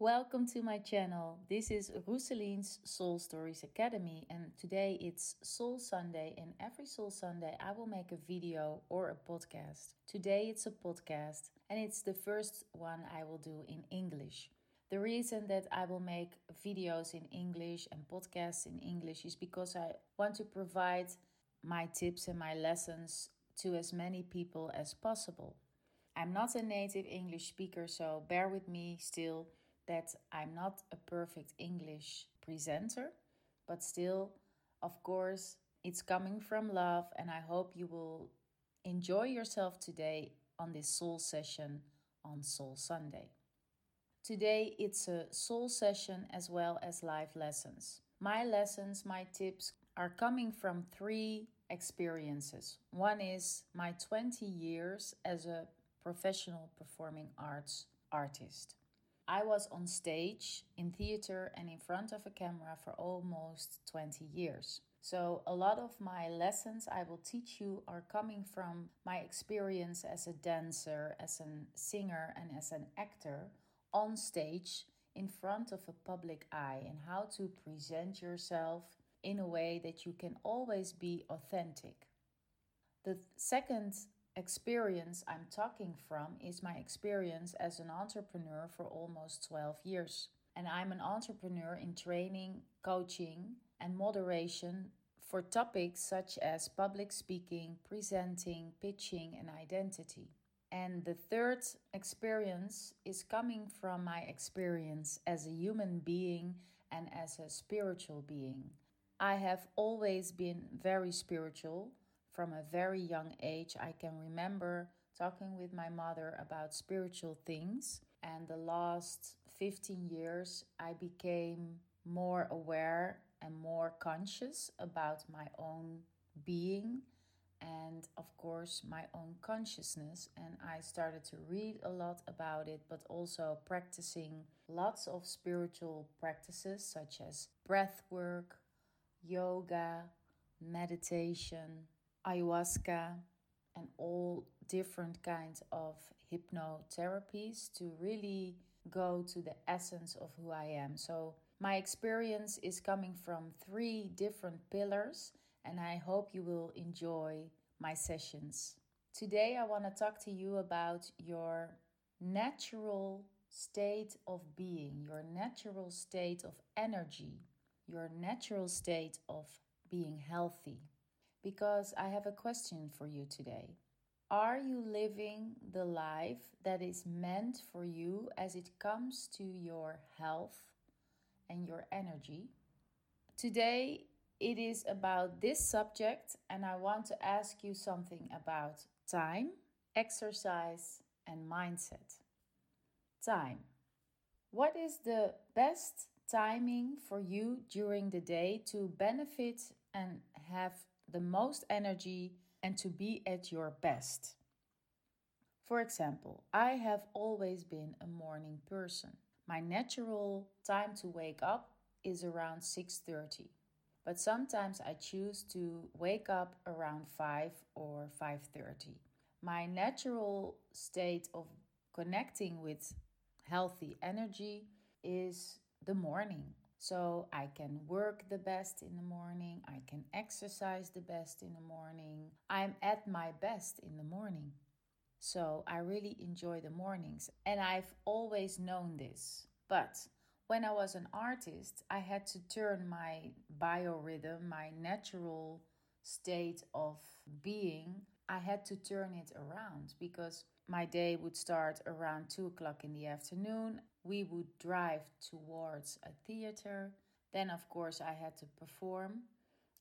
Welcome to my channel. This is Roeselien's Soul Stories Academy, and today it's Soul Sunday. And every Soul Sunday, I will make a video or a podcast. Today, it's a podcast, and it's the first one I will do in English. The reason that I will make videos in English and podcasts in English is because I want to provide my tips and my lessons to as many people as possible. I'm not a native English speaker, so bear with me still that I'm not a perfect English presenter, but still, of course, it's coming from love, and I hope you will enjoy yourself today on this soul session on Soul Sunday. Today, it's a soul session as well as live lessons. My lessons, my tips are coming from three experiences. One is my 20 years as a professional performing arts artist. I was on stage, in theater, and in front of a camera for almost 20 years. So, a lot of my lessons I will teach you are coming from my experience as a dancer, as a singer, and as an actor on stage in front of a public eye, and how to present yourself in a way that you can always be authentic. The second experience I'm talking from is my experience as an entrepreneur for almost 12 years. And I'm an entrepreneur in training, coaching, and moderation for topics such as public speaking, presenting, pitching, and identity. And the third experience is coming from my experience as a human being and as a spiritual being. I have always been very spiritual from a very young age, I can remember talking with my mother about spiritual things. And the last 15 years, I became more aware and more conscious about my own being and, of course, my own consciousness. And I started to read a lot about it, but also practicing lots of spiritual practices such as breath work, yoga, meditation ayahuasca and all different kinds of hypnotherapies to really go to the essence of who I am. So, my experience is coming from three different pillars, and I hope you will enjoy my sessions. Today, I want to talk to you about your natural state of being, your natural state of energy, your natural state of being healthy because I have a question for you today. Are you living the life that is meant for you as it comes to your health and your energy? Today, it is about this subject, and I want to ask you something about time, exercise, and mindset. Time. What is the best timing for you during the day to benefit and have the most energy and to be at your best. For example, I have always been a morning person. My natural time to wake up is around 6:30. But sometimes I choose to wake up around 5 or 5:30. My natural state of connecting with healthy energy is the morning. So I can work the best in the morning, I can exercise the best in the morning. I'm at my best in the morning. So I really enjoy the mornings, and I've always known this. But when I was an artist, I had to turn my biorhythm, my natural state of being, I had to turn it around because my day would start around two o'clock in the afternoon. We would drive towards a theater. Then, of course, I had to perform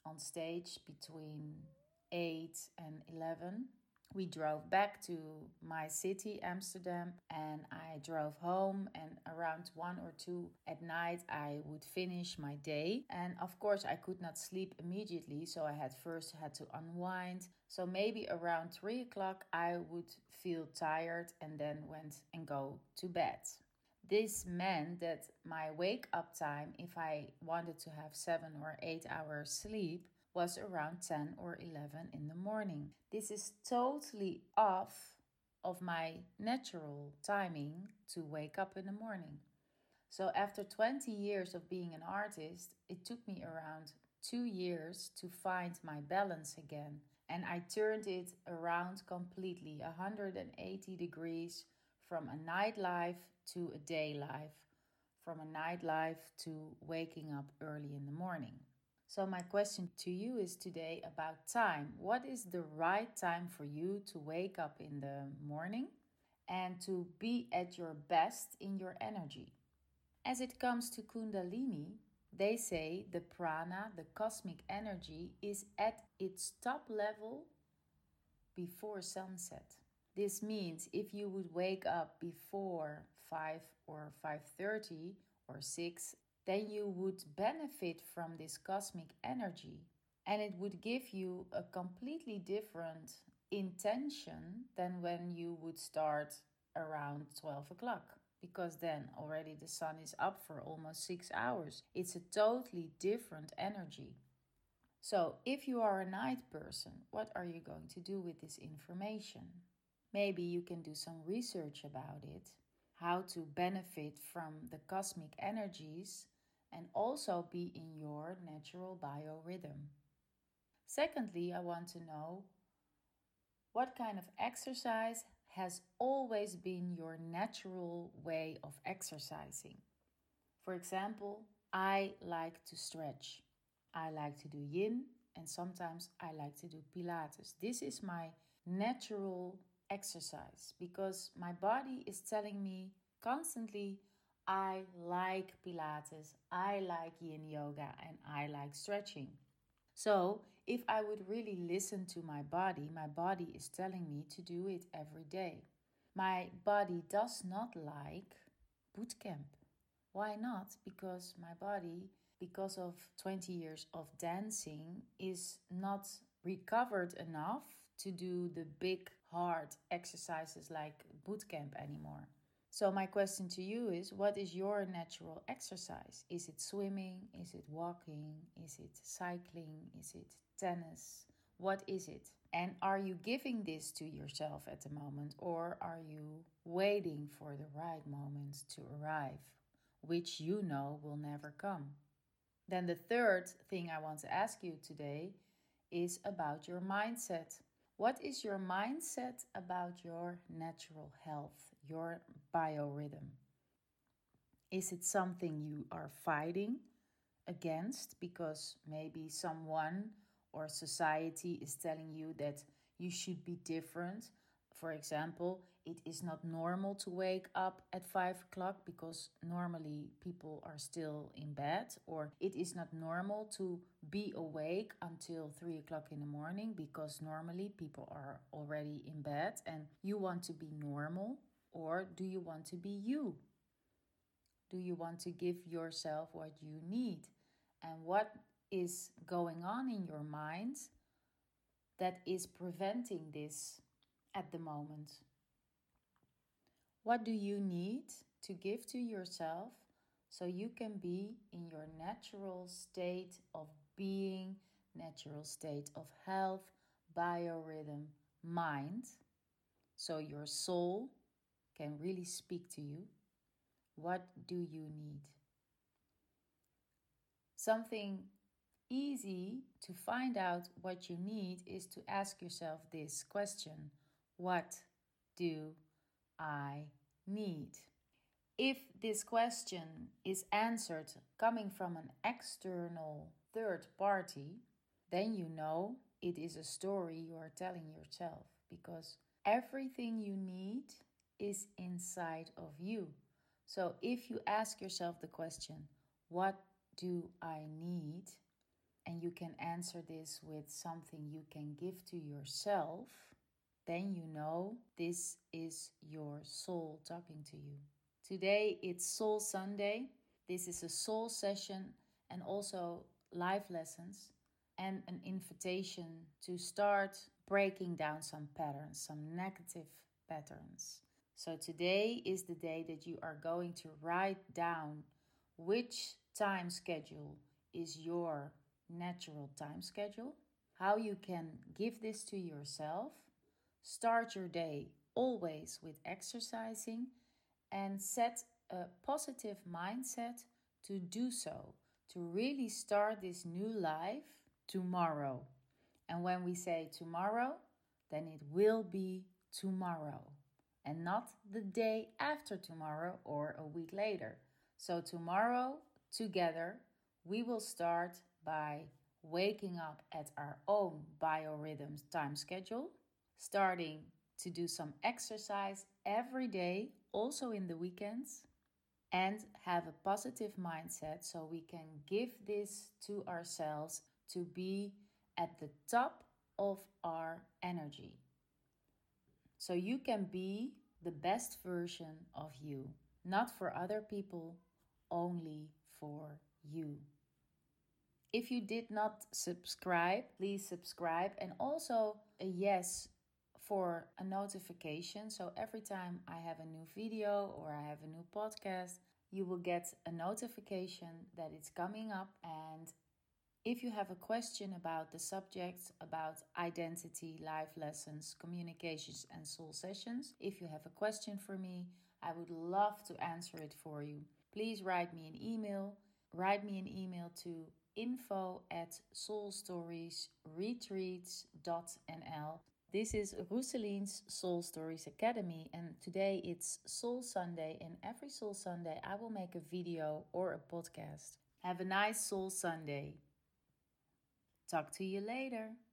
on stage between 8 and 11 we drove back to my city, Amsterdam, and I drove home. And around one or two at night, I would finish my day. And of course, I could not sleep immediately, so I had first had to unwind. So maybe around three o'clock, I would feel tired and then went and go to bed. This meant that my wake up time, if I wanted to have seven or eight hours sleep, was around 10 or 11 in the morning. This is totally off of my natural timing to wake up in the morning. So, after 20 years of being an artist, it took me around two years to find my balance again. And I turned it around completely 180 degrees from a nightlife to a day life, from a nightlife to waking up early in the morning. So, my question to you is today about time. What is the right time for you to wake up in the morning and to be at your best in your energy? As it comes to Kundalini, they say the prana, the cosmic energy, is at its top level before sunset. This means if you would wake up before 5 or 5:30 or 6, then you would benefit from this cosmic energy and it would give you a completely different intention than when you would start around 12 o'clock because then already the sun is up for almost six hours. It's a totally different energy. So, if you are a night person, what are you going to do with this information? Maybe you can do some research about it, how to benefit from the cosmic energies and also be in your natural biorhythm. Secondly, I want to know what kind of exercise has always been your natural way of exercising. For example, I like to stretch. I like to do yin and sometimes I like to do pilates. This is my natural exercise because my body is telling me constantly I like pilates, I like yin yoga and I like stretching. So, if I would really listen to my body, my body is telling me to do it every day. My body does not like bootcamp. Why not? Because my body, because of 20 years of dancing, is not recovered enough to do the big, hard exercises like boot camp anymore. So, my question to you is what is your natural exercise? Is it swimming? Is it walking? Is it cycling? Is it tennis? What is it? And are you giving this to yourself at the moment, or are you waiting for the right moment to arrive, which you know will never come? Then, the third thing I want to ask you today is about your mindset. What is your mindset about your natural health, your biorhythm? Is it something you are fighting against because maybe someone or society is telling you that you should be different? For example, it is not normal to wake up at five o'clock because normally people are still in bed, or it is not normal to be awake until three o'clock in the morning because normally people are already in bed and you want to be normal, or do you want to be you? Do you want to give yourself what you need? And what is going on in your mind that is preventing this at the moment? What do you need to give to yourself so you can be in your natural state of being, natural state of health, biorhythm, mind? So your soul can really speak to you. What do you need? Something easy to find out what you need is to ask yourself this question What do I need? If this question is answered coming from an external third party, then you know it is a story you are telling yourself because everything you need is inside of you. So if you ask yourself the question, What do I need? and you can answer this with something you can give to yourself then you know this is your soul talking to you. Today it's Soul Sunday. This is a soul session and also life lessons and an invitation to start breaking down some patterns, some negative patterns. So today is the day that you are going to write down which time schedule is your natural time schedule, how you can give this to yourself Start your day always with exercising and set a positive mindset to do so, to really start this new life tomorrow. And when we say tomorrow, then it will be tomorrow and not the day after tomorrow or a week later. So, tomorrow, together, we will start by waking up at our own biorhythms time schedule, starting to do some exercise every day, also in the weekends, and have a positive mindset so we can give this to ourselves to be at the top of our energy. So you can be the best version of you, not for other people, only for you. If you did not subscribe, please subscribe and also a yes for a notification. So every time I have a new video or I have a new podcast, you will get a notification that it's coming up. And if you have a question about the subject, about identity, life lessons, communications, and soul sessions, if you have a question for me, I would love to answer it for you. Please write me an email. Write me an email to info at soulstoriesretreats.nl. This is Roeselien's Soul Stories Academy, and today it's Soul Sunday. And every Soul Sunday, I will make a video or a podcast. Have a nice Soul Sunday. Talk to you later.